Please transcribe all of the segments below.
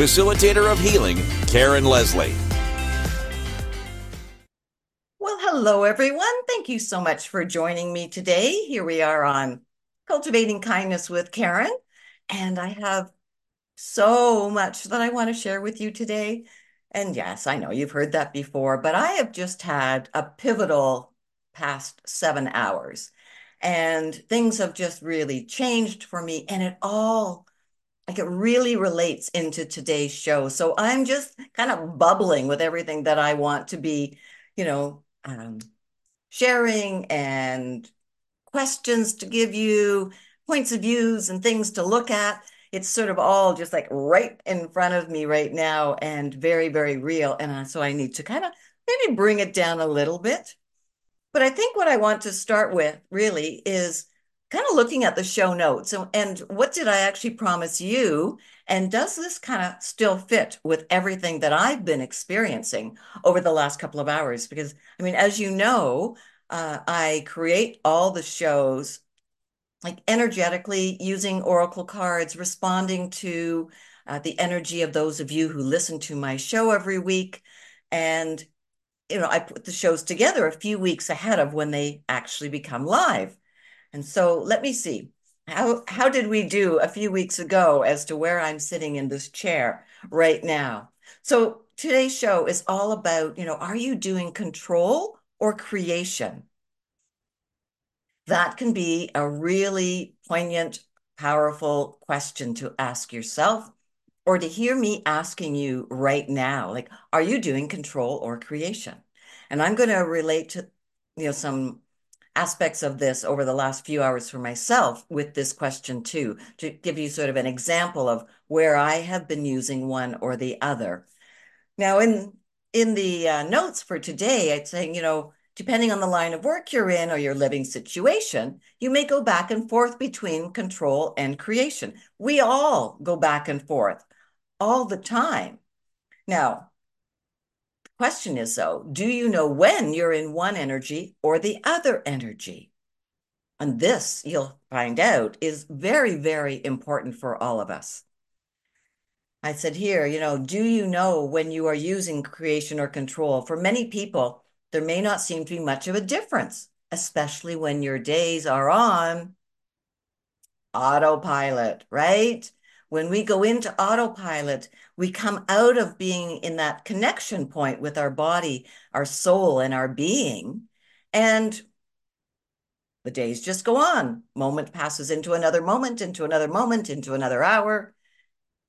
facilitator of healing, Karen Leslie. Well, hello, everyone. Thank you so much for joining me today. Here we are on Cultivating Kindness with Karen, and I have so much that I want to share with you today. And yes, I know you've heard that before, but I have just had a pivotal past seven hours and things have just really changed for me. And it all, like, it really relates into today's show. So I'm just kind of bubbling with everything that I want to be, you know, um, sharing and questions to give you, points of views and things to look at it's sort of all just like right in front of me right now and very, very real. And uh, so I need to kind of maybe bring it down a little bit. But I think what I want to start with really is kind of looking at the show notes and, and what did I actually promise you? And does this kind of still fit with everything that I've been experiencing over the last couple of hours? Because, I mean, as you know, uh, I create all the shows like energetically using oracle cards, responding to uh, the energy of those of you who listen to my show every week. And, you know, I put the shows together a few weeks ahead of when they actually become live. And so let me see. How, how did we do a few weeks ago as to where I'm sitting in this chair right now? So today's show is all about, you know, are you doing control or creation? that can be a really poignant, powerful question to ask yourself or to hear me asking you right now like are you doing control or creation and i'm going to relate to you know some aspects of this over the last few hours for myself with this question too to give you sort of an example of where i have been using one or the other now in in the uh, notes for today i'd saying you know Depending on the line of work you're in or your living situation, you may go back and forth between control and creation. We all go back and forth all the time. Now, question is though, do you know when you're in one energy or the other energy? And this, you'll find out, is very, very important for all of us. I said here, you know, do you know when you are using creation or control? For many people, there may not seem to be much of a difference, especially when your days are on autopilot, right? When we go into autopilot, we come out of being in that connection point with our body, our soul, and our being. And the days just go on. Moment passes into another moment, into another moment, into another hour.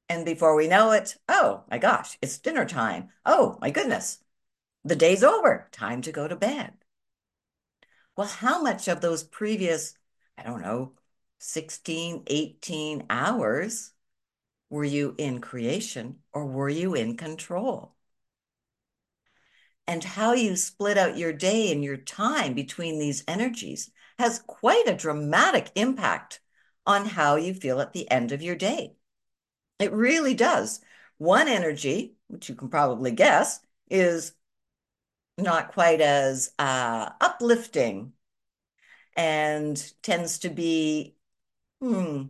And before we know it, oh my gosh, it's dinner time. Oh my goodness, the day's over, time to go to bed. Well, how much of those previous, I don't know, 16, 18 hours were you in creation or were you in control? And how you split out your day and your time between these energies has quite a dramatic impact on how you feel at the end of your day. It really does. One energy, which you can probably guess, is not quite as uh, uplifting and tends to be hmm,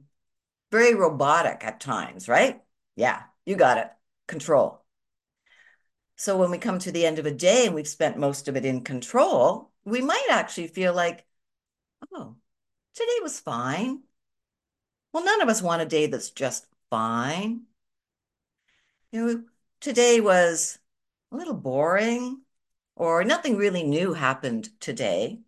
very robotic at times, right? Yeah, you got it. Control. So when we come to the end of a day and we've spent most of it in control, we might actually feel like, oh, today was fine. Well, none of us want a day that's just fine. You know, today was a little boring or nothing really new happened today,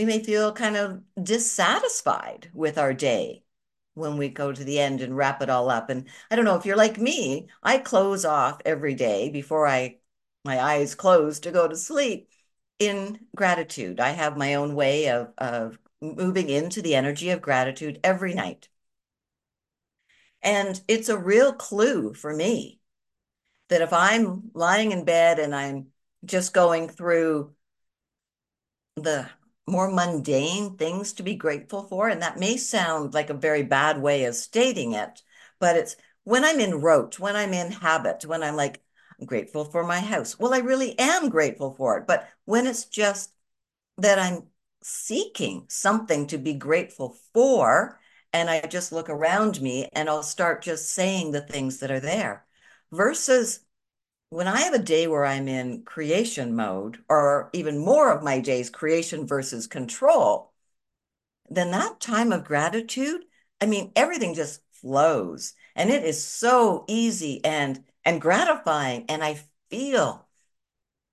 we may feel kind of dissatisfied with our day when we go to the end and wrap it all up. And I don't know if you're like me, I close off every day before I my eyes close to go to sleep in gratitude. I have my own way of, of moving into the energy of gratitude every night. And it's a real clue for me that if I'm lying in bed and I'm just going through the more mundane things to be grateful for, and that may sound like a very bad way of stating it, but it's when I'm in rote, when I'm in habit, when I'm like, I'm grateful for my house. Well, I really am grateful for it. But when it's just that I'm seeking something to be grateful for, and I just look around me and I'll start just saying the things that are there versus when I have a day where I'm in creation mode, or even more of my days, creation versus control, then that time of gratitude, I mean, everything just flows and it is so easy and and gratifying. And I feel,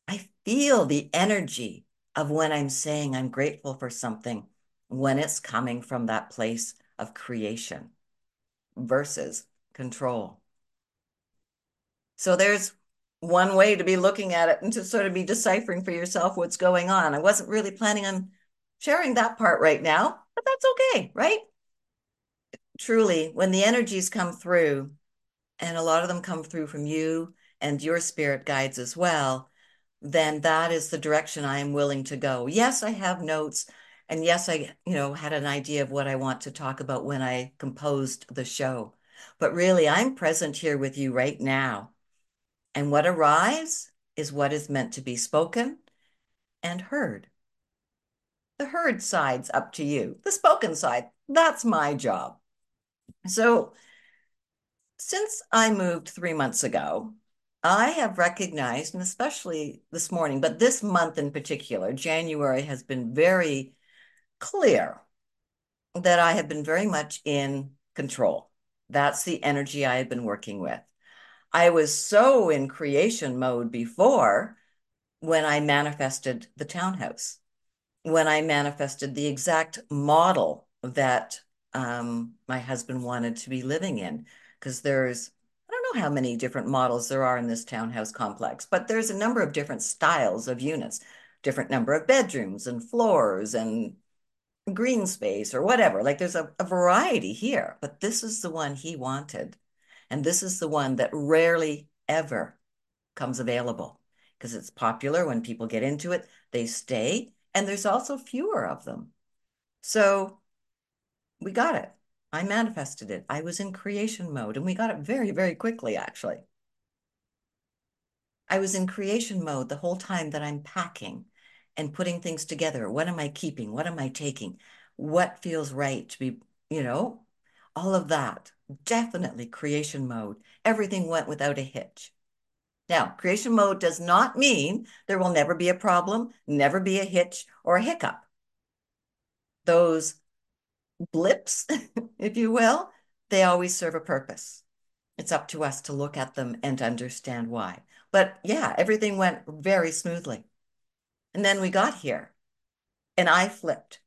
I feel the energy of when I'm saying I'm grateful for something when it's coming from that place of creation versus control. So there's one way to be looking at it and to sort of be deciphering for yourself what's going on. I wasn't really planning on sharing that part right now, but that's okay, right? Truly, when the energies come through, and a lot of them come through from you and your spirit guides as well, then that is the direction I am willing to go. Yes, I have notes. And yes, I, you know, had an idea of what I want to talk about when I composed the show. But really, I'm present here with you right now. And what arrives is what is meant to be spoken and heard. The heard side's up to you. The spoken side, that's my job. So, since I moved three months ago, I have recognized, and especially this morning, but this month in particular, January has been very clear that I have been very much in control. That's the energy I have been working with. I was so in creation mode before when I manifested the townhouse, when I manifested the exact model that um, my husband wanted to be living in. Because there's, I don't know how many different models there are in this townhouse complex, but there's a number of different styles of units, different number of bedrooms and floors and green space or whatever. Like there's a, a variety here, but this is the one he wanted. And this is the one that rarely ever comes available because it's popular when people get into it, they stay, and there's also fewer of them. So we got it. I manifested it. I was in creation mode and we got it very, very quickly, actually. I was in creation mode the whole time that I'm packing and putting things together. What am I keeping? What am I taking? What feels right to be, you know, all of that. Definitely creation mode. Everything went without a hitch. Now, creation mode does not mean there will never be a problem, never be a hitch or a hiccup. Those blips, if you will, they always serve a purpose. It's up to us to look at them and understand why. But yeah, everything went very smoothly. And then we got here and I flipped.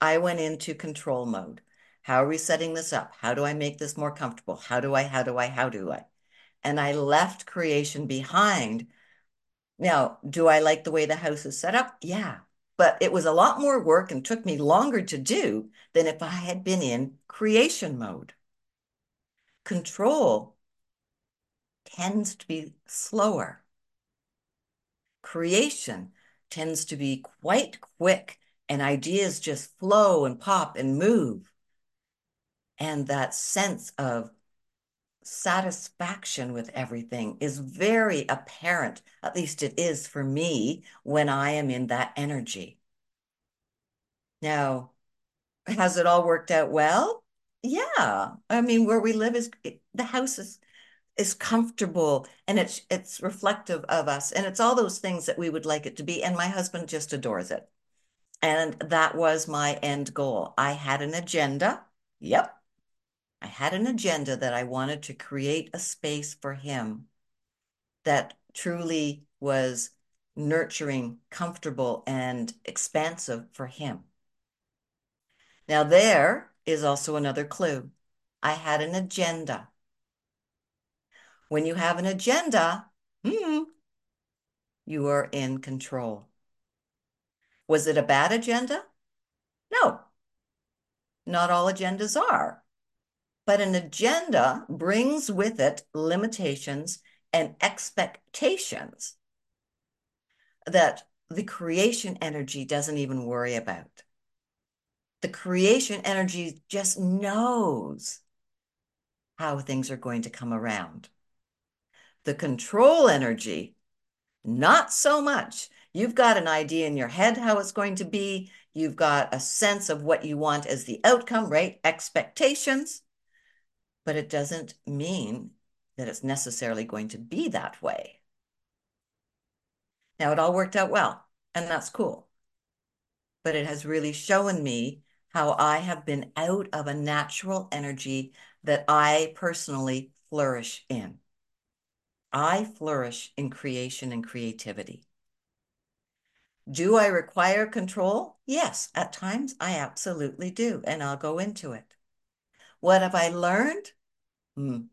I went into control mode. How are we setting this up? How do I make this more comfortable? How do I, how do I, how do I? And I left creation behind. Now, do I like the way the house is set up? Yeah. But it was a lot more work and took me longer to do than if I had been in creation mode. Control tends to be slower. Creation tends to be quite quick and ideas just flow and pop and move. And that sense of satisfaction with everything is very apparent, at least it is for me, when I am in that energy. Now, has it all worked out well? Yeah. I mean, where we live is the house is is comfortable and it's it's reflective of us and it's all those things that we would like it to be and my husband just adores it. And that was my end goal. I had an agenda. Yep. I had an agenda that I wanted to create a space for him that truly was nurturing, comfortable, and expansive for him. Now, there is also another clue. I had an agenda. When you have an agenda, hmm, you are in control. Was it a bad agenda? No. Not all agendas are. But an agenda brings with it limitations and expectations that the creation energy doesn't even worry about. The creation energy just knows how things are going to come around. The control energy, not so much. You've got an idea in your head how it's going to be. You've got a sense of what you want as the outcome, right? Expectations. But it doesn't mean that it's necessarily going to be that way. Now, it all worked out well, and that's cool. But it has really shown me how I have been out of a natural energy that I personally flourish in. I flourish in creation and creativity. Do I require control? Yes, at times I absolutely do, and I'll go into it. What have I learned? Hmm.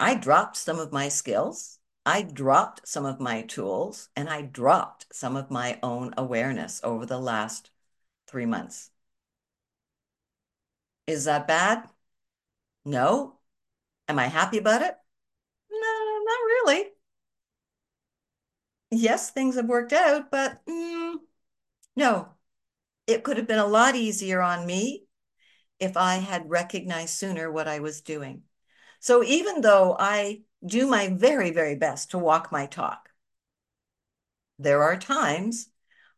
I dropped some of my skills. I dropped some of my tools, and I dropped some of my own awareness over the last three months. Is that bad? No. Am I happy about it? No, not really. Yes, things have worked out, but mm, no. It could have been a lot easier on me if I had recognized sooner what I was doing. So even though I do my very, very best to walk my talk, there are times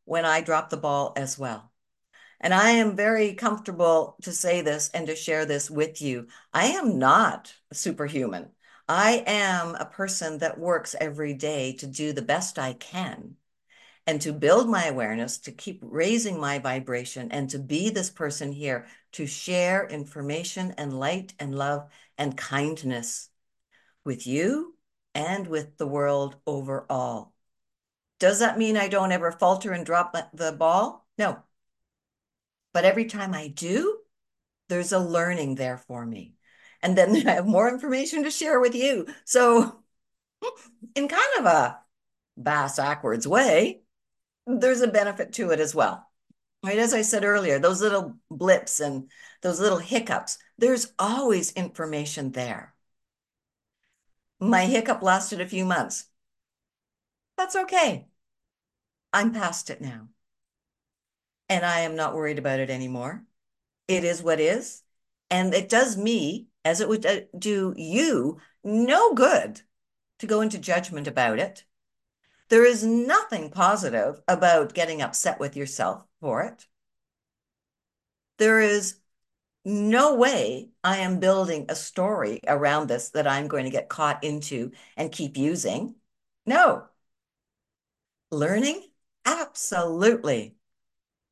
when I drop the ball as well. And I am very comfortable to say this and to share this with you. I am not superhuman. I am a person that works every day to do the best I can and to build my awareness, to keep raising my vibration, and to be this person here to share information and light and love and kindness with you and with the world overall. Does that mean I don't ever falter and drop the ball? No. But every time I do, there's a learning there for me. And then I have more information to share with you. So, in kind of a bass backwards way, there's a benefit to it as well. Right. As I said earlier, those little blips and those little hiccups, there's always information there. My hiccup lasted a few months. That's okay. I'm past it now. And I am not worried about it anymore. It is what is. And it does me, as it would uh, do you, no good to go into judgment about it. There is nothing positive about getting upset with yourself for it. There is no way I am building a story around this that I'm going to get caught into and keep using. No. Learning? Absolutely.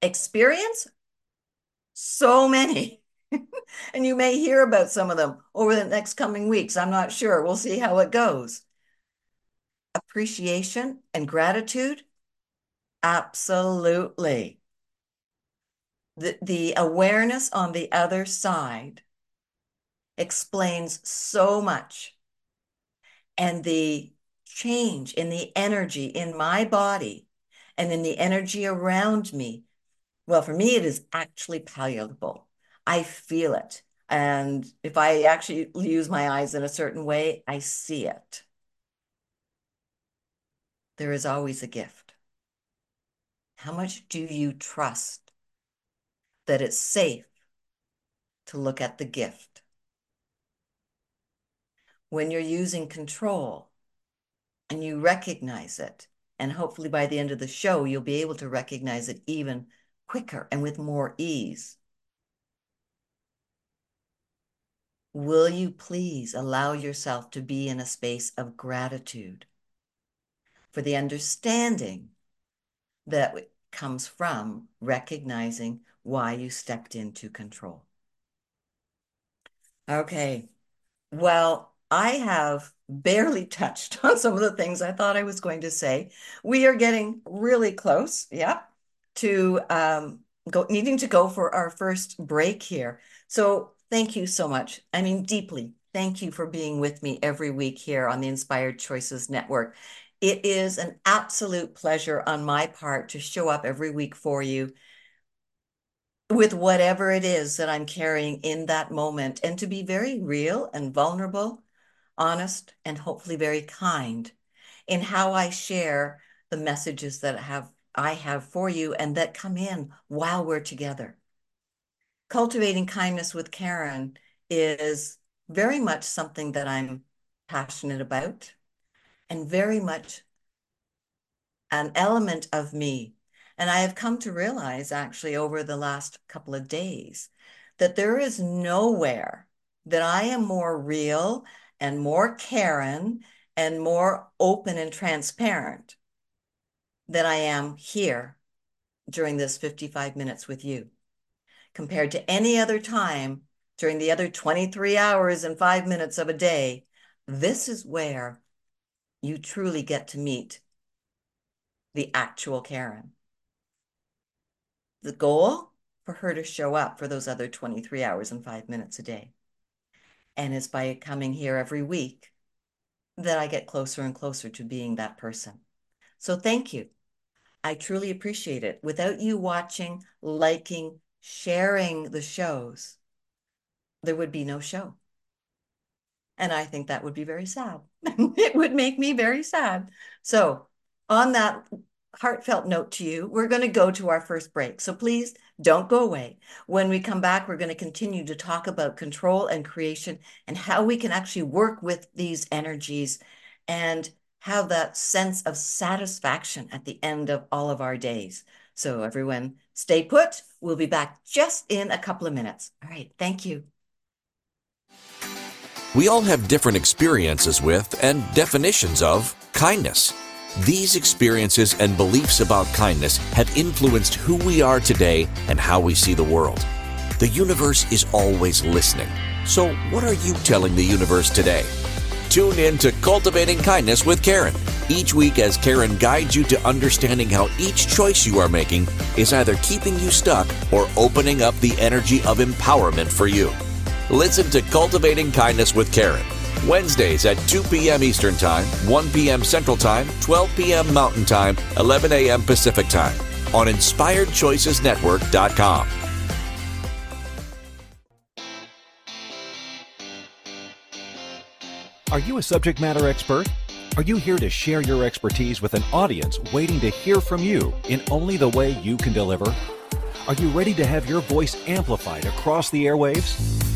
Experience? So many. and you may hear about some of them over the next coming weeks. I'm not sure. We'll see how it goes. Appreciation and gratitude? Absolutely. The, the awareness on the other side explains so much. And the change in the energy in my body and in the energy around me, well, for me, it is actually palatable. I feel it. And if I actually use my eyes in a certain way, I see it. There is always a gift. How much do you trust that it's safe to look at the gift? When you're using control and you recognize it, and hopefully by the end of the show, you'll be able to recognize it even quicker and with more ease. Will you please allow yourself to be in a space of gratitude for the understanding that comes from recognizing why you stepped into control? Okay. Well, I have barely touched on some of the things I thought I was going to say. We are getting really close, yeah, to um, go, needing to go for our first break here. So thank you so much. I mean, deeply, thank you for being with me every week here on the Inspired Choices Network. It is an absolute pleasure on my part to show up every week for you with whatever it is that I'm carrying in that moment and to be very real and vulnerable honest, and hopefully very kind in how I share the messages that have I have for you and that come in while we're together. Cultivating kindness with Karen is very much something that I'm passionate about and very much an element of me. And I have come to realize actually over the last couple of days that there is nowhere that I am more real and more Karen and more open and transparent than I am here during this 55 minutes with you compared to any other time during the other 23 hours and five minutes of a day. This is where you truly get to meet the actual Karen. The goal for her to show up for those other 23 hours and five minutes a day. And it's by coming here every week that I get closer and closer to being that person. So thank you. I truly appreciate it. Without you watching, liking, sharing the shows, there would be no show. And I think that would be very sad. it would make me very sad. So, on that heartfelt note to you, we're going to go to our first break. So, please don't go away. When we come back, we're going to continue to talk about control and creation and how we can actually work with these energies and have that sense of satisfaction at the end of all of our days. So, everyone, stay put. We'll be back just in a couple of minutes. All right. Thank you. We all have different experiences with and definitions of kindness. These experiences and beliefs about kindness have influenced who we are today and how we see the world. The universe is always listening. So, what are you telling the universe today? Tune in to Cultivating Kindness with Karen each week as Karen guides you to understanding how each choice you are making is either keeping you stuck or opening up the energy of empowerment for you. Listen to Cultivating Kindness with Karen Wednesdays at 2 p.m. Eastern Time, 1 p.m. Central Time, 12 p.m. Mountain Time, 11 a.m. Pacific Time on InspiredChoicesNetwork.com. Are you a subject matter expert? Are you here to share your expertise with an audience waiting to hear from you in only the way you can deliver? Are you ready to have your voice amplified across the airwaves?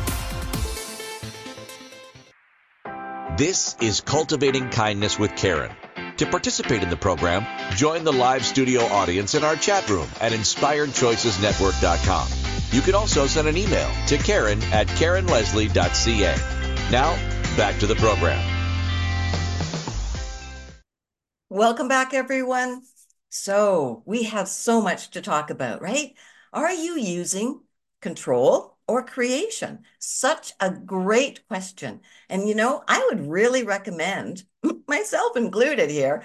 This is Cultivating Kindness with Karen. To participate in the program, join the live studio audience in our chat room at inspiredchoicesnetwork.com. You can also send an email to Karen at KarenLeslie.ca. Now, back to the program. Welcome back, everyone. So, we have so much to talk about, right? Are you using control or creation? Such a great question. And you know, I would really recommend, myself included here,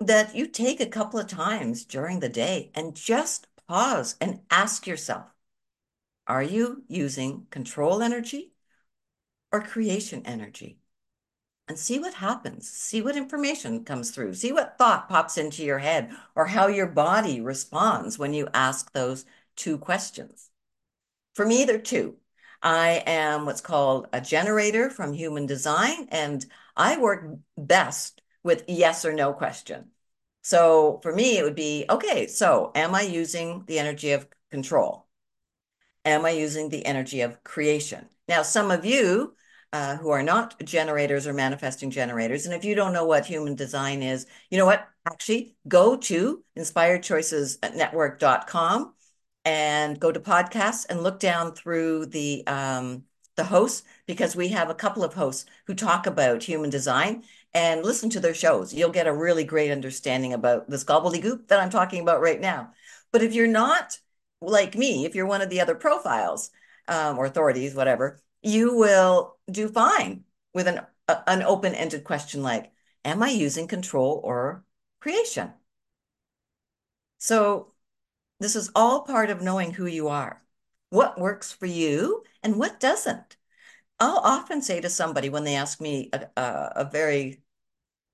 that you take a couple of times during the day and just pause and ask yourself Are you using control energy or creation energy? And see what happens. See what information comes through. See what thought pops into your head or how your body responds when you ask those two questions. For me, there are two. I am what's called a generator from human design, and I work best with yes or no question. So for me, it would be okay, so am I using the energy of control? Am I using the energy of creation? Now, some of you uh, who are not generators or manifesting generators, and if you don't know what human design is, you know what? Actually, go to inspiredchoicesnetwork.com and go to podcasts and look down through the um, the hosts because we have a couple of hosts who talk about human design and listen to their shows. You'll get a really great understanding about this gobbledygook that I'm talking about right now. But if you're not like me, if you're one of the other profiles um, or authorities, whatever, you will do fine with an an open ended question like, Am I using control or creation? So this is all part of knowing who you are, what works for you and what doesn't. I'll often say to somebody when they ask me a, a, a very,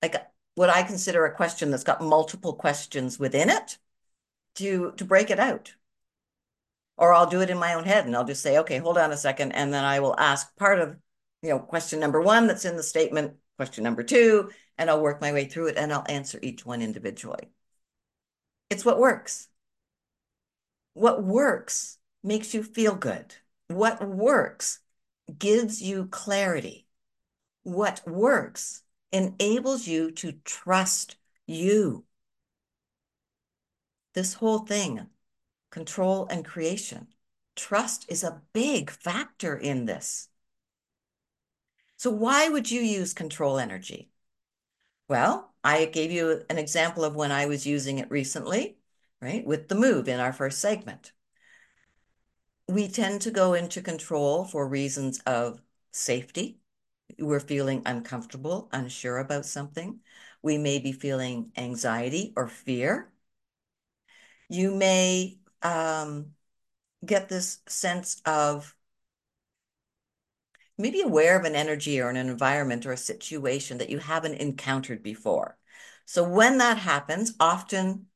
like what I consider a question that's got multiple questions within it, to to break it out. Or I'll do it in my own head and I'll just say, okay, hold on a second. And then I will ask part of, you know, question number one that's in the statement, question number two, and I'll work my way through it and I'll answer each one individually. It's what works. What works makes you feel good. What works gives you clarity. What works enables you to trust you. This whole thing, control and creation, trust is a big factor in this. So, why would you use control energy? Well, I gave you an example of when I was using it recently, right, with the move in our first segment. We tend to go into control for reasons of safety. We're feeling uncomfortable, unsure about something. We may be feeling anxiety or fear. You may um, get this sense of maybe aware of an energy or an environment or a situation that you haven't encountered before. So when that happens, often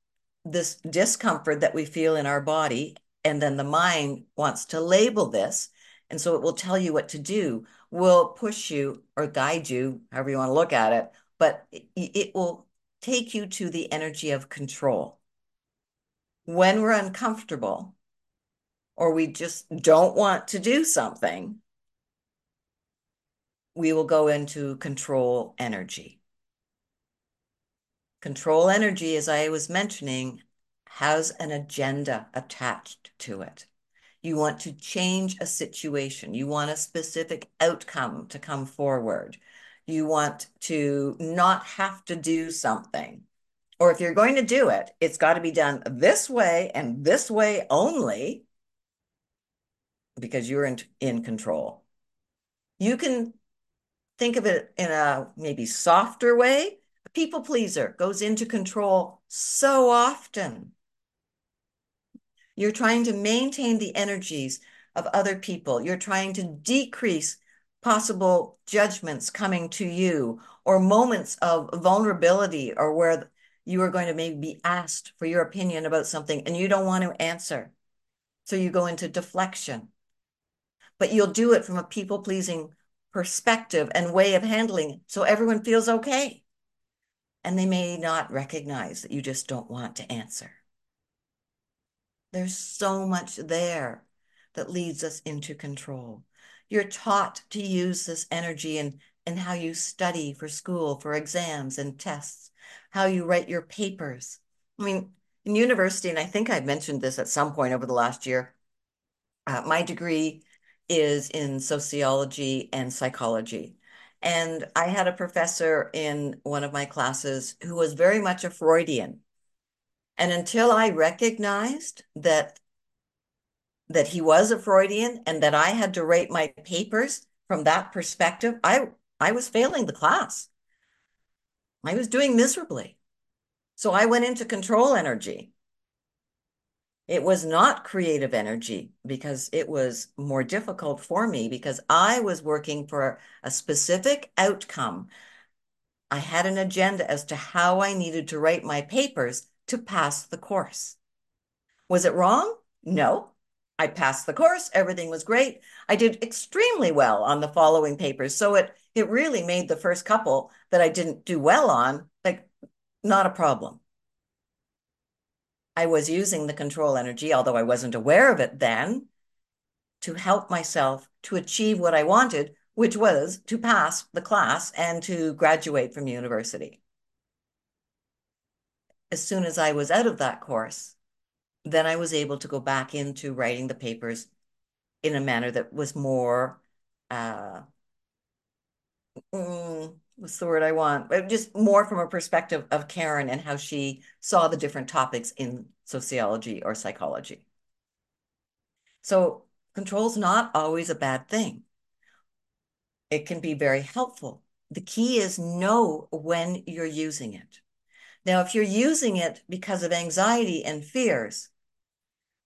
this discomfort that we feel in our body, and then the mind wants to label this, and so it will tell you what to do, will push you or guide you, however you want to look at it, but it, will take you to the energy of control. When we're uncomfortable or we just don't want to do something, we will go into control energy. Control energy, as I was mentioning, has an agenda attached to it. You want to change a situation. You want a specific outcome to come forward. You want to not have to do something. Or if you're going to do it, it's got to be done this way and this way only because you're in, in control. You can think of it in a maybe softer way. People pleaser goes into control so often. You're trying to maintain the energies of other people. You're trying to decrease possible judgments coming to you or moments of vulnerability or where you are going to maybe be asked for your opinion about something and you don't want to answer. So you go into deflection. But you'll do it from a people pleasing perspective and way of handling it so everyone feels okay. And they may not recognize that you just don't want to answer. There's so much there that leads us into control. You're taught to use this energy in, in how you study for school, for exams and tests, how you write your papers. I mean, in university, and I think I've mentioned this at some point over the last year, uh, my degree is in sociology and psychology. And I had a professor in one of my classes who was very much a Freudian. And until I recognized that that he was a Freudian and that I had to rate my papers from that perspective, I I was failing the class. I was doing miserably. So I went into control energy. It was not creative energy because it was more difficult for me because I was working for a specific outcome. I had an agenda as to how I needed to write my papers to pass the course. Was it wrong? No. I passed the course. Everything was great. I did extremely well on the following papers. So it it really made the first couple that I didn't do well on like not a problem. I was using the control energy, although I wasn't aware of it then, to help myself to achieve what I wanted, which was to pass the class and to graduate from university. As soon as I was out of that course, then I was able to go back into writing the papers in a manner that was more, uh, mm, what's the word I want? Just more from a perspective of Karen and how she saw the different topics in sociology or psychology. So control is not always a bad thing. It can be very helpful the key is know when you're using it. Now, if you're using it because of anxiety and fears,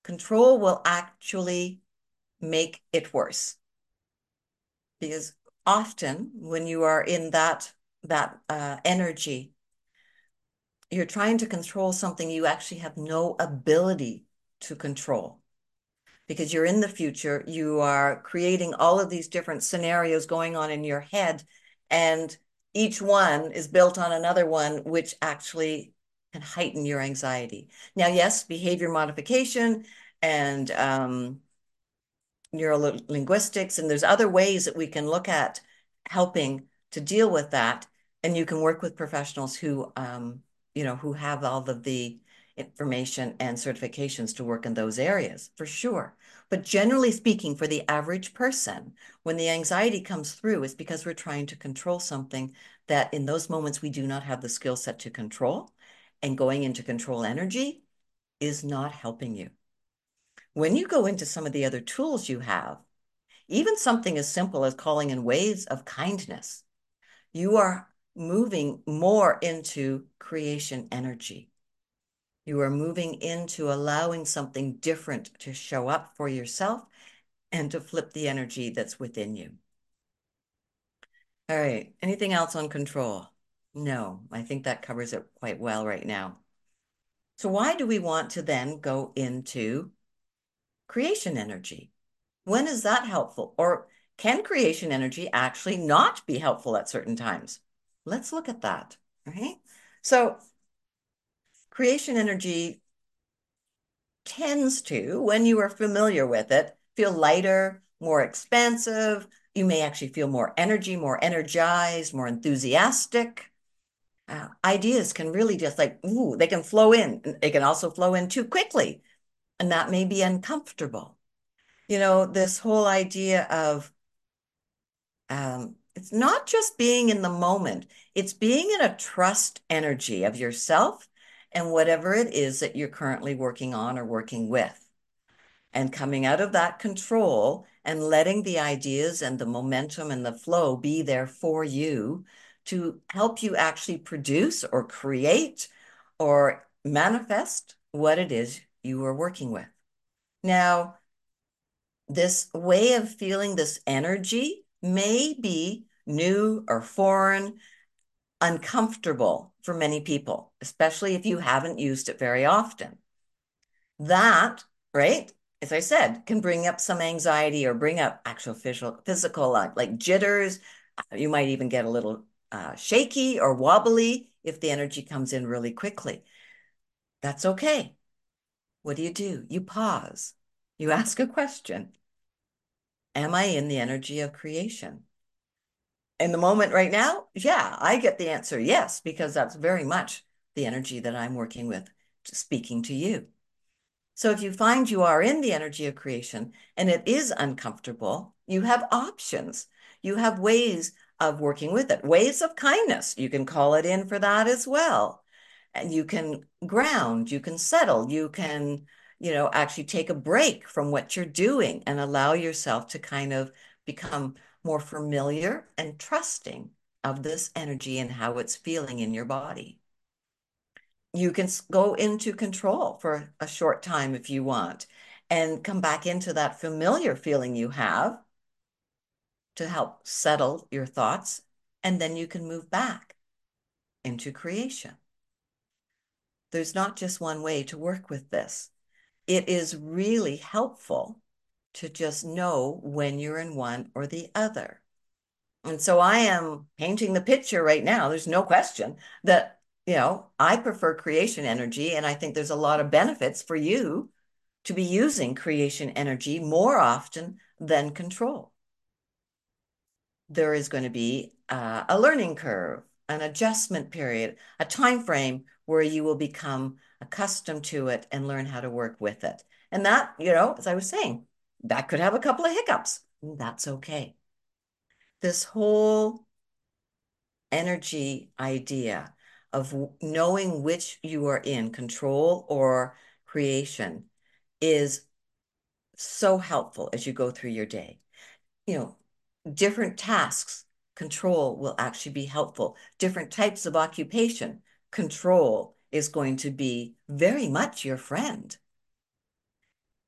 control will actually make it worse. Because often when you are in that that uh, energy, you're trying to control something you actually have no ability to control because you're in the future, you are creating all of these different scenarios going on in your head, and each one is built on another one, which actually can heighten your anxiety. Now, yes, behavior modification and um, neurolinguistics, and there's other ways that we can look at helping to deal with that. And you can work with professionals who, um, you know, who have all of the information and certifications to work in those areas for sure. But generally speaking, for the average person, when the anxiety comes through, it's because we're trying to control something that in those moments we do not have the skill set to control. And going into control energy is not helping you. When you go into some of the other tools you have, even something as simple as calling in waves of kindness, you are moving more into creation energy. You are moving into allowing something different to show up for yourself and to flip the energy that's within you. All right. Anything else on control? No, I think that covers it quite well right now. So, why do we want to then go into creation energy? When is that helpful? Or can creation energy actually not be helpful at certain times? Let's look at that. Right. So, creation energy tends to, when you are familiar with it, feel lighter, more expansive. You may actually feel more energy, more energized, more enthusiastic. Uh, ideas can really just like, ooh, they can flow in. They can also flow in too quickly. And that may be uncomfortable. You know, this whole idea of um, it's not just being in the moment, it's being in a trust energy of yourself and whatever it is that you're currently working on or working with. And coming out of that control and letting the ideas and the momentum and the flow be there for you to help you actually produce or create or manifest what it is you are working with. Now, this way of feeling this energy may be new or foreign uncomfortable for many people, especially if you haven't used it very often. That, right, as I said, can bring up some anxiety or bring up actual physical, physical uh, like jitters. You might even get a little uh, shaky or wobbly if the energy comes in really quickly. That's okay. What do you do? You pause. You ask a question. Am I in the energy of creation? in the moment right now, yeah, I get the answer yes, because that's very much the energy that I'm working with, speaking to you. So if you find you are in the energy of creation and it is uncomfortable, you have options. You have ways of working with it, ways of kindness. You can call it in for that as well. And you can ground, you can settle, you can, you know, actually take a break from what you're doing and allow yourself to kind of become more familiar and trusting of this energy and how it's feeling in your body. You can go into control for a short time if you want and come back into that familiar feeling you have to help settle your thoughts. And then you can move back into creation. There's not just one way to work with this. It is really helpful to just know when you're in one or the other. And so I am painting the picture right now. There's no question that, you know, I prefer creation energy. And I think there's a lot of benefits for you to be using creation energy more often than control. There is going to be uh, a learning curve, an adjustment period, a time frame where you will become accustomed to it and learn how to work with it. And that, you know, as I was saying, that could have a couple of hiccups. That's okay. This whole energy idea of knowing which you are in control or creation is so helpful as you go through your day. You know, different tasks control will actually be helpful. Different types of occupation, control is going to be very much your friend.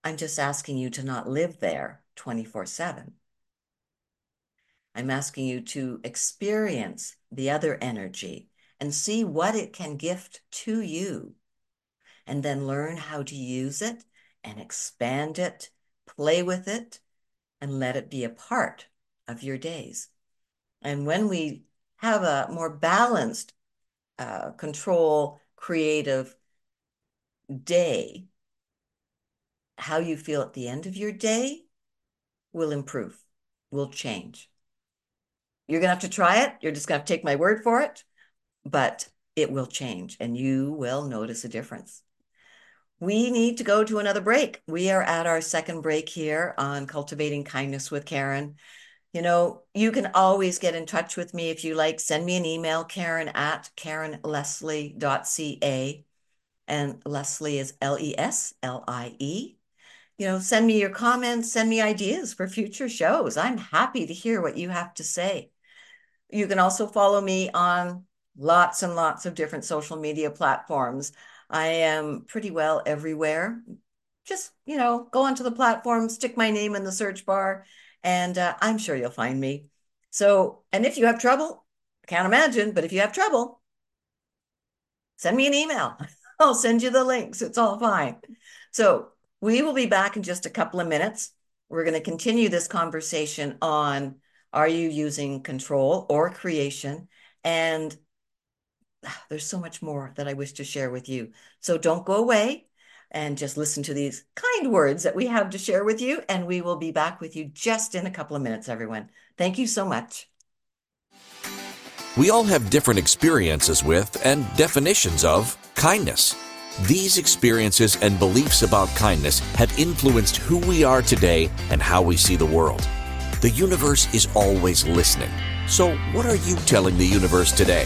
I'm just asking you to not live there 24 7. I'm asking you to experience the other energy and see what it can gift to you, and then learn how to use it and expand it, play with it, and let it be a part of your days. And when we have a more balanced uh, control, creative day, how you feel at the end of your day will improve, will change. You're going to have to try it. You're just going to, to take my word for it, but it will change and you will notice a difference. We need to go to another break. We are at our second break here on Cultivating Kindness with Karen. You know, you can always get in touch with me if you like. Send me an email, Karen at KarenLeslie.ca. And Leslie is L E S L I E. You know, send me your comments, send me ideas for future shows. I'm happy to hear what you have to say. You can also follow me on lots and lots of different social media platforms. I am pretty well everywhere. Just, you know, go onto the platform, stick my name in the search bar, and uh, I'm sure you'll find me. So, and if you have trouble, I can't imagine, but if you have trouble, send me an email. I'll send you the links. It's all fine. So, we will be back in just a couple of minutes. We're going to continue this conversation on are you using control or creation? And there's so much more that I wish to share with you. So don't go away and just listen to these kind words that we have to share with you. And we will be back with you just in a couple of minutes, everyone. Thank you so much. We all have different experiences with and definitions of kindness. These experiences and beliefs about kindness have influenced who we are today and how we see the world. The universe is always listening. So, what are you telling the universe today?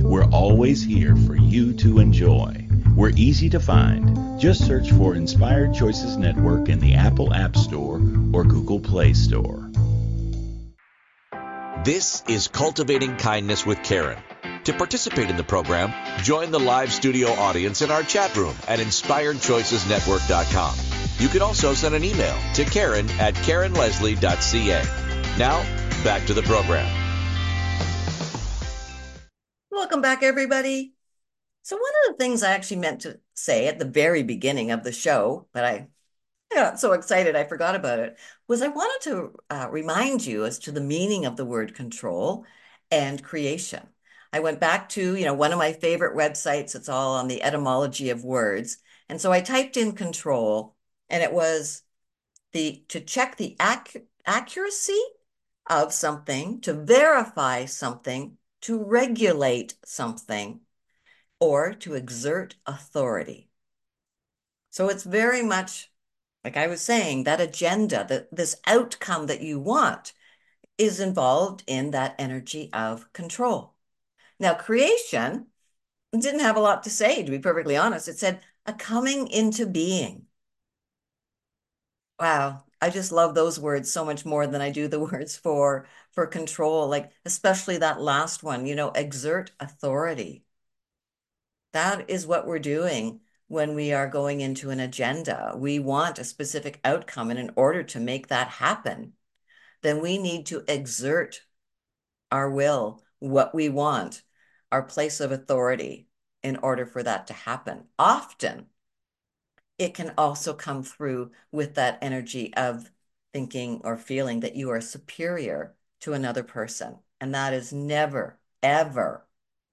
we're always here for you to enjoy. We're easy to find. Just search for Inspired Choices Network in the Apple App Store or Google Play Store. This is Cultivating Kindness with Karen. To participate in the program, join the live studio audience in our chat room at inspiredchoicesnetwork.com. You can also send an email to Karen at KarenLeslie.ca. Now, back to the program. Welcome back, everybody. So, one of the things I actually meant to say at the very beginning of the show, but I got so excited I forgot about it, was I wanted to uh, remind you as to the meaning of the word control and creation. I went back to, you know, one of my favorite websites. It's all on the etymology of words. And so I typed in control and it was the to check the ac- accuracy of something, to verify something, to regulate something, or to exert authority. So it's very much like I was saying, that agenda, that this outcome that you want is involved in that energy of control. Now, creation didn't have a lot to say, to be perfectly honest. It said a coming into being. Wow, I just love those words so much more than I do the words for for control, like especially that last one, you know, exert authority. That is what we're doing when we are going into an agenda. We want a specific outcome, and in order to make that happen, then we need to exert our will, what we want. our place of authority in order for that to happen. Often, it can also come through with that energy of thinking or feeling that you are superior to another person. And that is never, ever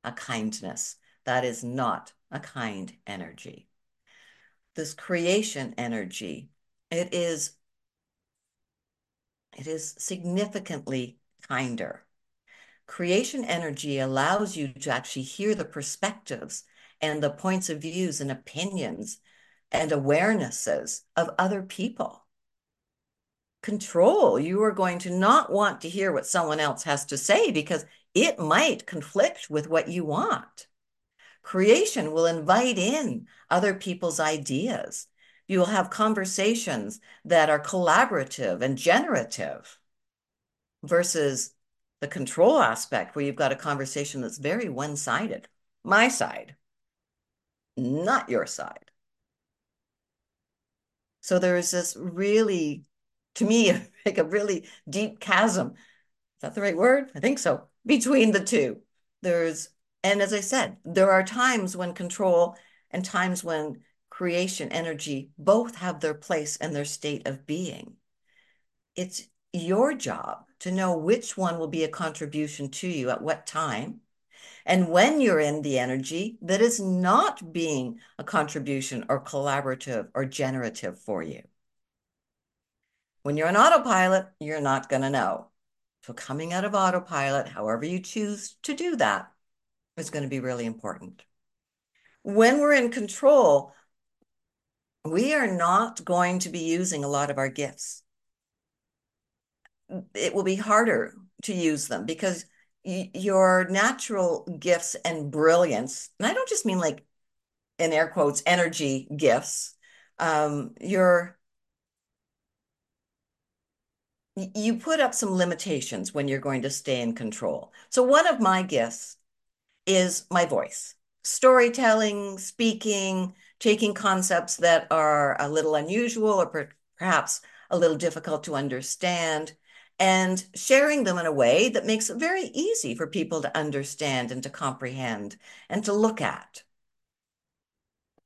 a kindness. That is not a kind energy. This creation energy, it is it is significantly kinder. Creation energy allows you to actually hear the perspectives and the points of views and opinions and awarenesses of other people. Control, you are going to not want to hear what someone else has to say because it might conflict with what you want. Creation will invite in other people's ideas you will have conversations that are collaborative and generative versus the control aspect where you've got a conversation that's very one sided. My side, not your side. So there's this really, to me, like a really deep chasm. Is that the right word? I think so. Between the two. There's, and as I said, there are times when control and times when creation energy both have their place and their state of being. It's your job to know which one will be a contribution to you at what time. And when you're in the energy that is not being a contribution or collaborative or generative for you. When you're on autopilot, you're not going to know. So, coming out of autopilot, however you choose to do that, is going to be really important. When we're in control, we are not going to be using a lot of our gifts. It will be harder to use them because your natural gifts and brilliance, and I don't just mean like in air quotes energy gifts, um, your you put up some limitations when you're going to stay in control. So one of my gifts is my voice, storytelling, speaking, taking concepts that are a little unusual or per perhaps a little difficult to understand and sharing them in a way that makes it very easy for people to understand and to comprehend and to look at.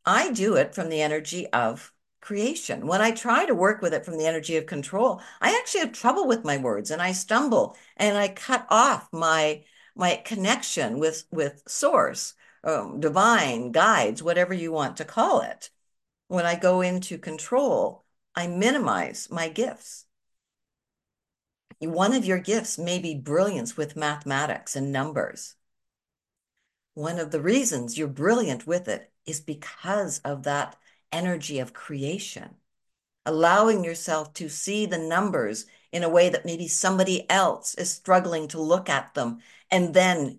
I do it from the energy of creation. When I try to work with it from the energy of control, I actually have trouble with my words and I stumble and I cut off my my connection with with source um, divine guides, whatever you want to call it. When I go into control, I minimize my gifts. One of your gifts may be brilliance with mathematics and numbers. One of the reasons you're brilliant with it is because of that energy of creation, allowing yourself to see the numbers in a way that maybe somebody else is struggling to look at them and then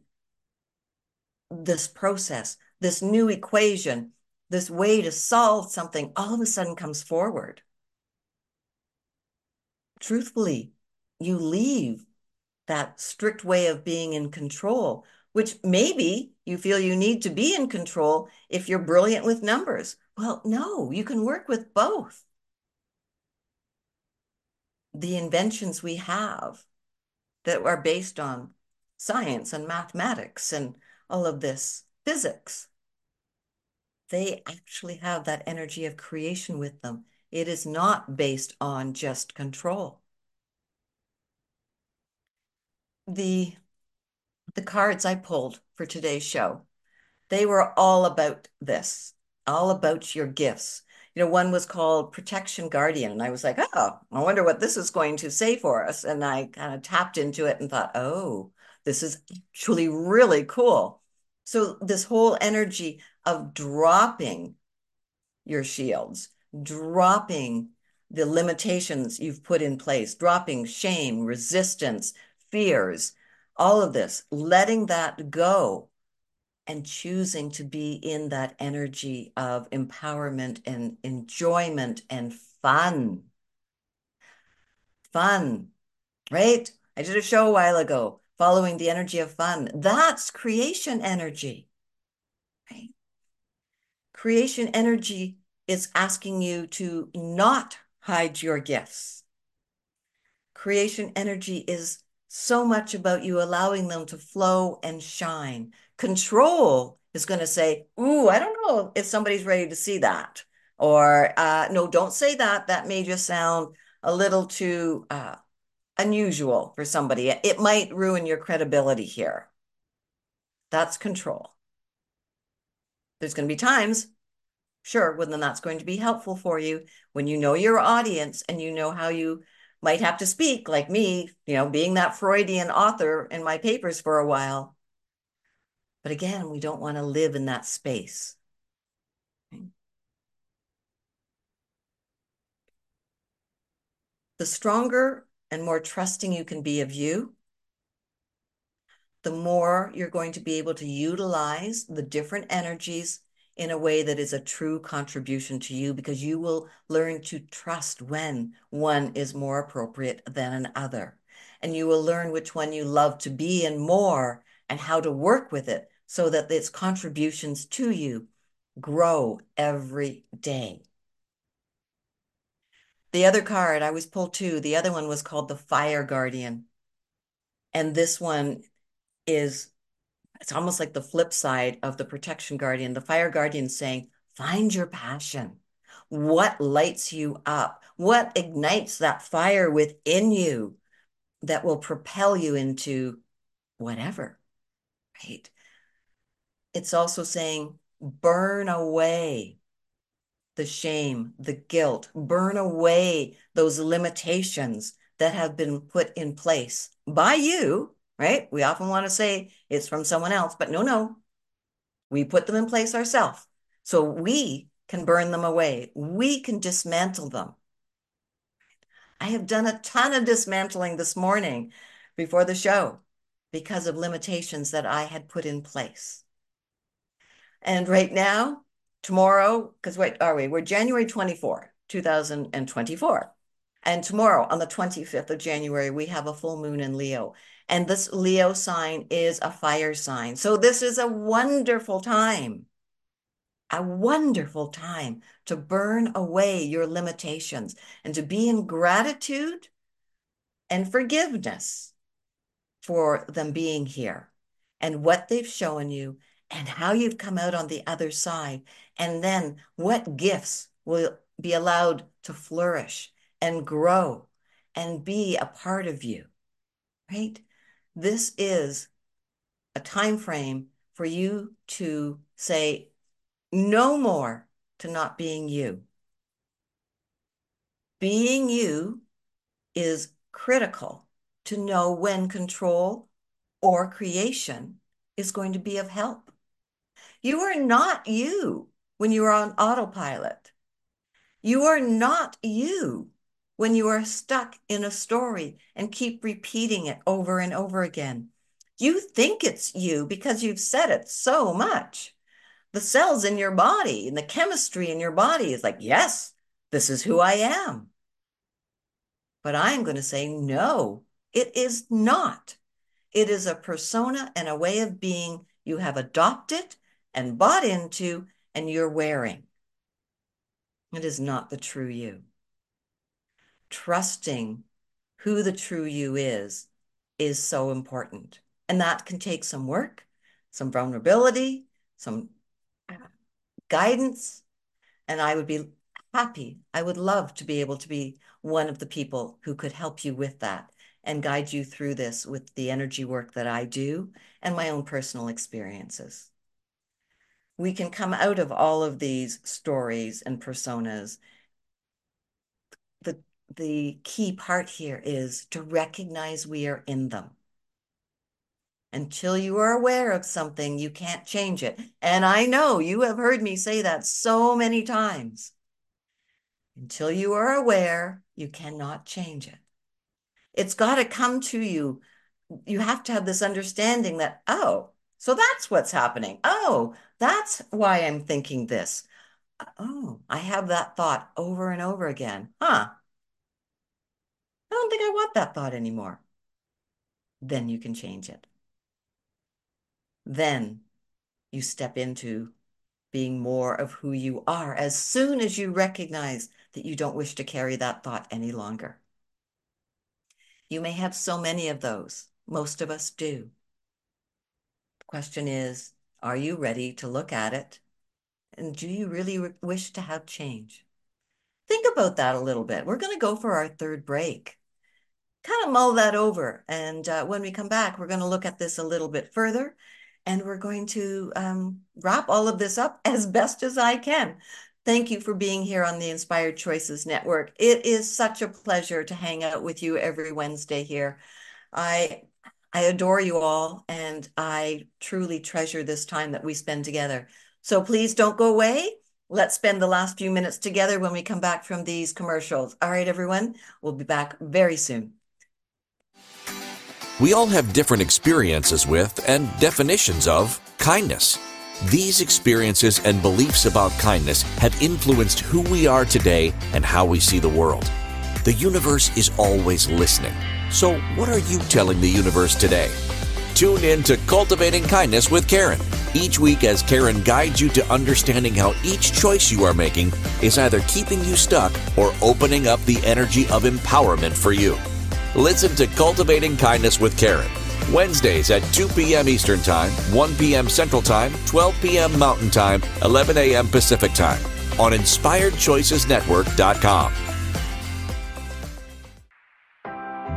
this process, this new equation, this way to solve something all of a sudden comes forward. Truthfully, you leave that strict way of being in control, which maybe you feel you need to be in control if you're brilliant with numbers. Well, no, you can work with both. The inventions we have that are based on science and mathematics and all of this physics, they actually have that energy of creation with them. It is not based on just control. The, the cards I pulled for today's show, they were all about this, all about your gifts. You know, one was called Protection Guardian. And I was like, oh, I wonder what this is going to say for us. And I kind of tapped into it and thought, oh, this is actually really cool. So this whole energy of dropping your shields, dropping the limitations you've put in place, dropping shame, resistance, fears, all of this, letting that go and choosing to be in that energy of empowerment and enjoyment and fun. Fun, right? I did a show a while ago following the energy of fun. That's creation energy, right? Creation energy is asking you to not hide your gifts. Creation energy is so much about you allowing them to flow and shine, Control is going to say, Ooh, I don't know if somebody's ready to see that. Or, uh, no, don't say that. That may just sound a little too uh, unusual for somebody. It might ruin your credibility here. That's control. There's going to be times, sure, when then that's going to be helpful for you when you know your audience and you know how you might have to speak, like me, you know, being that Freudian author in my papers for a while. But again, we don't want to live in that space. The stronger and more trusting you can be of you, the more you're going to be able to utilize the different energies in a way that is a true contribution to you because you will learn to trust when one is more appropriate than another. And you will learn which one you love to be in more and how to work with it so that its contributions to you grow every day. The other card, I was pulled two. The other one was called the Fire Guardian. And this one is it's almost like the flip side of the protection guardian. The fire guardian saying, find your passion. What lights you up? What ignites that fire within you that will propel you into whatever, right? It's also saying, burn away the shame, the guilt, burn away those limitations that have been put in place by you right? We often want to say it's from someone else, but no, no. We put them in place ourselves. So we can burn them away. We can dismantle them. I have done a ton of dismantling this morning before the show because of limitations that I had put in place. And right now, tomorrow, because wait, are we? We're January 24, 2024. And tomorrow, on the 25th of January, we have a full moon in Leo. And this Leo sign is a fire sign. So this is a wonderful time, a wonderful time to burn away your limitations and to be in gratitude and forgiveness for them being here and what they've shown you and how you've come out on the other side. And then what gifts will be allowed to flourish and grow and be a part of you, right? This is a time frame for you to say no more to not being you. Being you is critical to know when control or creation is going to be of help. You are not you when you are on autopilot. You are not you when you are stuck in a story and keep repeating it over and over again. You think it's you because you've said it so much. The cells in your body and the chemistry in your body is like, yes, this is who I am. But I'm going to say, no, it is not. It is a persona and a way of being you have adopted and bought into and you're wearing. It is not the true you trusting who the true you is is so important. And that can take some work, some vulnerability, some uh, guidance. And I would be happy. I would love to be able to be one of the people who could help you with that and guide you through this with the energy work that I do and my own personal experiences. We can come out of all of these stories and personas the key part here is to recognize we are in them. Until you are aware of something, you can't change it. And I know you have heard me say that so many times. Until you are aware, you cannot change it. It's got to come to you. You have to have this understanding that, oh, so that's what's happening. Oh, that's why I'm thinking this. Oh, I have that thought over and over again. Huh I don't think I want that thought anymore. Then you can change it. Then you step into being more of who you are as soon as you recognize that you don't wish to carry that thought any longer. You may have so many of those. Most of us do. The Question is, are you ready to look at it? And do you really wish to have change? Think about that a little bit. We're going to go for our third break. Kind of mull that over. And uh, when we come back, we're going to look at this a little bit further and we're going to um, wrap all of this up as best as I can. Thank you for being here on the Inspired Choices Network. It is such a pleasure to hang out with you every Wednesday here. I I adore you all and I truly treasure this time that we spend together. So please don't go away. Let's spend the last few minutes together when we come back from these commercials. All right, everyone, we'll be back very soon. We all have different experiences with and definitions of kindness. These experiences and beliefs about kindness have influenced who we are today and how we see the world. The universe is always listening. So, what are you telling the universe today? Tune in to Cultivating Kindness with Karen each week as Karen guides you to understanding how each choice you are making is either keeping you stuck or opening up the energy of empowerment for you. Listen to Cultivating Kindness with Karen. Wednesdays at 2 p.m. Eastern Time, 1 p.m. Central Time, 12 p.m. Mountain Time, 11 a.m. Pacific Time on InspiredChoicesNetwork.com.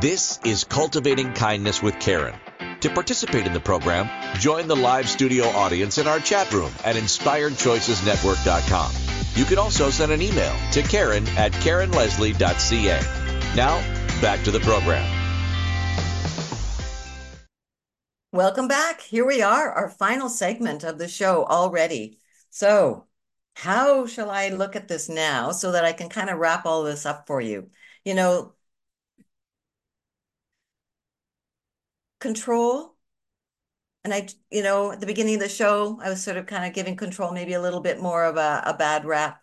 This is Cultivating Kindness with Karen. To participate in the program, join the live studio audience in our chat room at InspiredChoicesNetwork.com. You can also send an email to Karen at KarenLeslie.ca. Now, back to the program. Welcome back. Here we are, our final segment of the show already. So, how shall I look at this now so that I can kind of wrap all this up for you? You know, control. And I, you know, at the beginning of the show, I was sort of kind of giving control maybe a little bit more of a, a bad rap.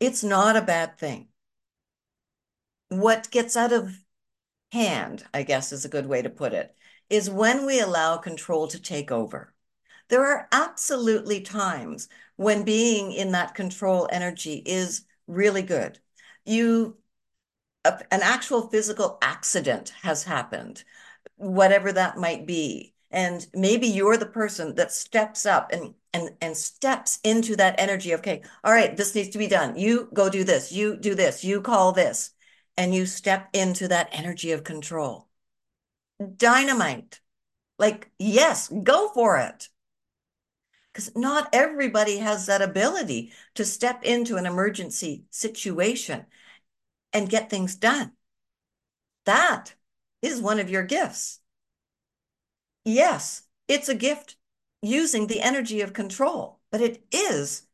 It's not a bad thing. What gets out of hand, I guess is a good way to put it, is when we allow control to take over. There are absolutely times when being in that control energy is really good. You, a, an actual physical accident has happened, whatever that might be. And maybe you're the person that steps up and and and steps into that energy okay, all right, this needs to be done. You go do this, you do this, you call this and you step into that energy of control. Dynamite. Like, yes, go for it. Because not everybody has that ability to step into an emergency situation and get things done. That is one of your gifts. Yes, it's a gift using the energy of control, but it is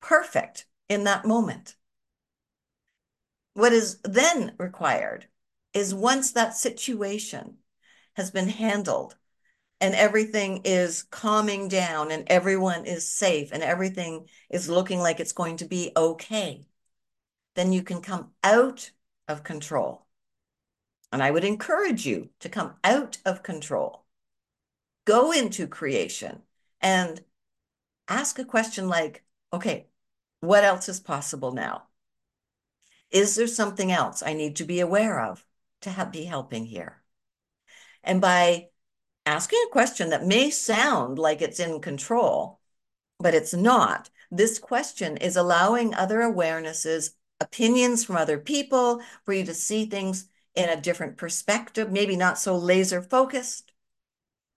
perfect in that moment. What is then required is once that situation has been handled and everything is calming down and everyone is safe and everything is looking like it's going to be okay, then you can come out of control. And I would encourage you to come out of control, go into creation and ask a question like, okay, what else is possible now? Is there something else I need to be aware of to have, be helping here? And by asking a question that may sound like it's in control, but it's not, this question is allowing other awarenesses, opinions from other people, for you to see things in a different perspective, maybe not so laser focused.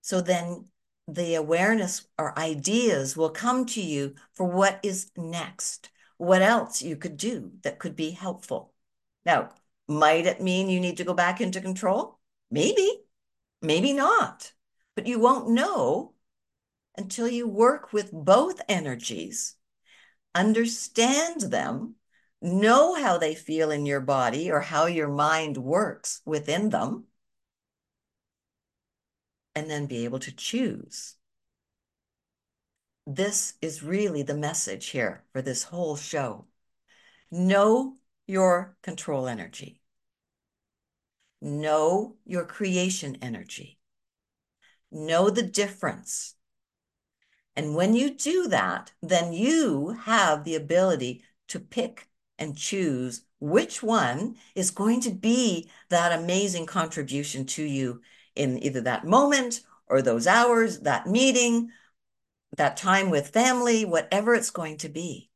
So then the awareness or ideas will come to you for what is next what else you could do that could be helpful. Now, might it mean you need to go back into control? Maybe, maybe not. But you won't know until you work with both energies, understand them, know how they feel in your body or how your mind works within them, and then be able to choose this is really the message here for this whole show. Know your control energy. Know your creation energy. Know the difference. And when you do that, then you have the ability to pick and choose which one is going to be that amazing contribution to you in either that moment or those hours, that meeting, that time with family, whatever it's going to be.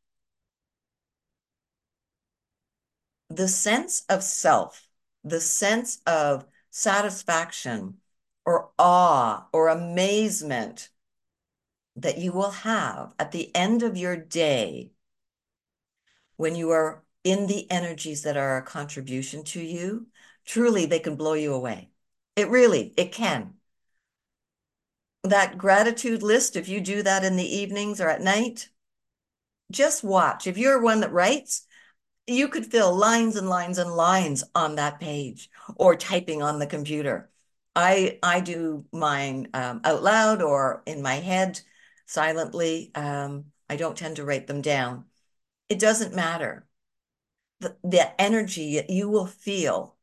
The sense of self, the sense of satisfaction or awe or amazement that you will have at the end of your day when you are in the energies that are a contribution to you, truly they can blow you away. It really, it can. That gratitude list, if you do that in the evenings or at night, just watch. If you're one that writes, you could fill lines and lines and lines on that page or typing on the computer. I I do mine um, out loud or in my head silently. Um, I don't tend to write them down. It doesn't matter. The, the energy you will feel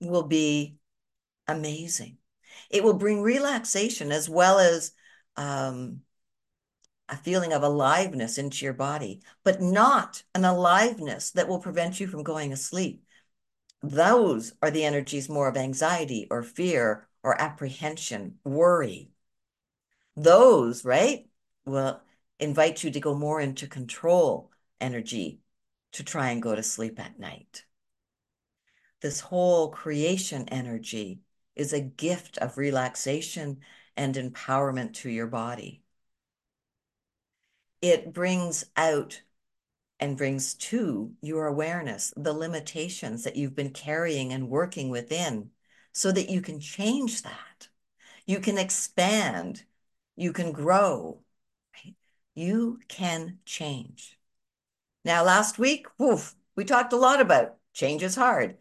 will be amazing. It will bring relaxation as well as um, a feeling of aliveness into your body, but not an aliveness that will prevent you from going asleep. Those are the energies more of anxiety or fear or apprehension, worry. Those, right, will invite you to go more into control energy to try and go to sleep at night. This whole creation energy is a gift of relaxation and empowerment to your body. It brings out and brings to your awareness the limitations that you've been carrying and working within so that you can change that. You can expand, you can grow, right? You can change. Now, last week, oof, we talked a lot about change is hard.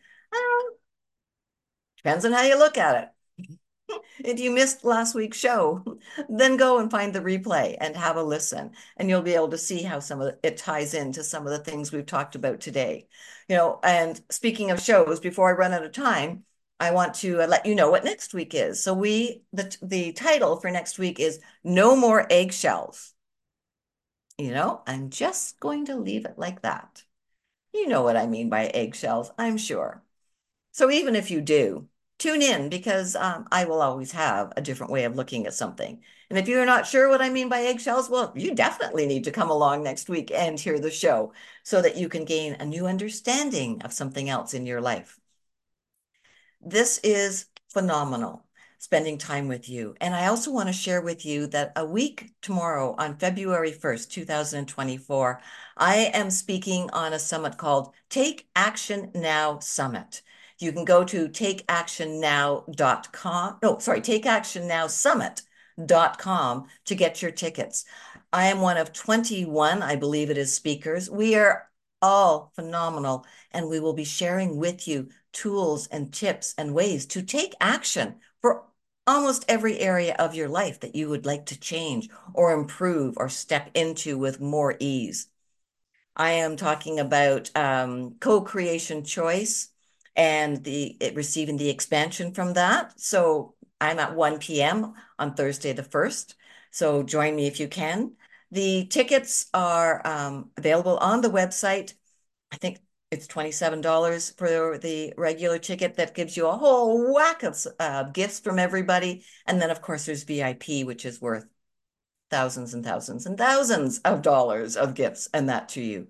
Depends on how you look at it. if you missed last week's show, then go and find the replay and have a listen, and you'll be able to see how some of it ties into some of the things we've talked about today. You know, and speaking of shows, before I run out of time, I want to uh, let you know what next week is. So we the the title for next week is No More Eggshells. You know, I'm just going to leave it like that. You know what I mean by eggshells, I'm sure. So even if you do, tune in because um, I will always have a different way of looking at something. And if you're not sure what I mean by eggshells, well, you definitely need to come along next week and hear the show so that you can gain a new understanding of something else in your life. This is phenomenal spending time with you. And I also want to share with you that a week tomorrow on February 1st, 2024, I am speaking on a summit called Take Action Now Summit. You can go to takeactionnow.com. No, sorry, takeactionnowsummit.com to get your tickets. I am one of 21, I believe it is, speakers. We are all phenomenal, and we will be sharing with you tools and tips and ways to take action for almost every area of your life that you would like to change or improve or step into with more ease. I am talking about um, co creation choice and the it, receiving the expansion from that. So I'm at 1 p.m. on Thursday the 1st. So join me if you can. The tickets are um, available on the website. I think it's $27 for the regular ticket that gives you a whole whack of uh, gifts from everybody. And then, of course, there's VIP, which is worth thousands and thousands and thousands of dollars of gifts and that to you.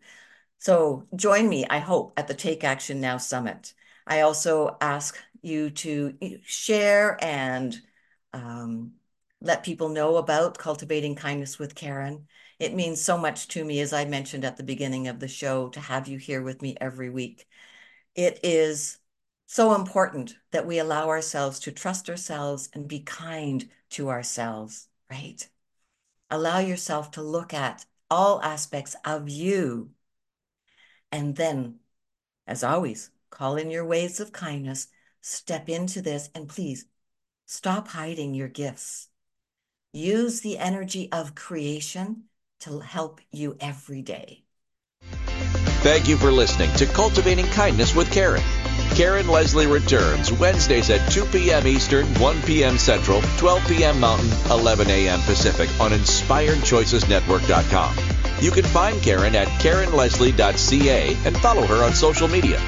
So join me, I hope, at the Take Action Now Summit. I also ask you to share and um, let people know about cultivating kindness with Karen. It means so much to me, as I mentioned at the beginning of the show, to have you here with me every week. It is so important that we allow ourselves to trust ourselves and be kind to ourselves, right? Allow yourself to look at all aspects of you. And then, as always, call in your ways of kindness, step into this, and please stop hiding your gifts. Use the energy of creation to help you every day. Thank you for listening to Cultivating Kindness with Karen. Karen Leslie returns Wednesdays at 2 p.m. Eastern, 1 p.m. Central, 12 p.m. Mountain, 11 a.m. Pacific on InspiredChoicesNetwork.com. You can find Karen at KarenLeslie.ca and follow her on social media.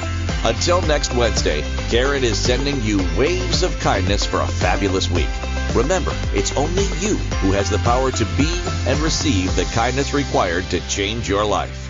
Until next Wednesday, Karen is sending you waves of kindness for a fabulous week. Remember, it's only you who has the power to be and receive the kindness required to change your life.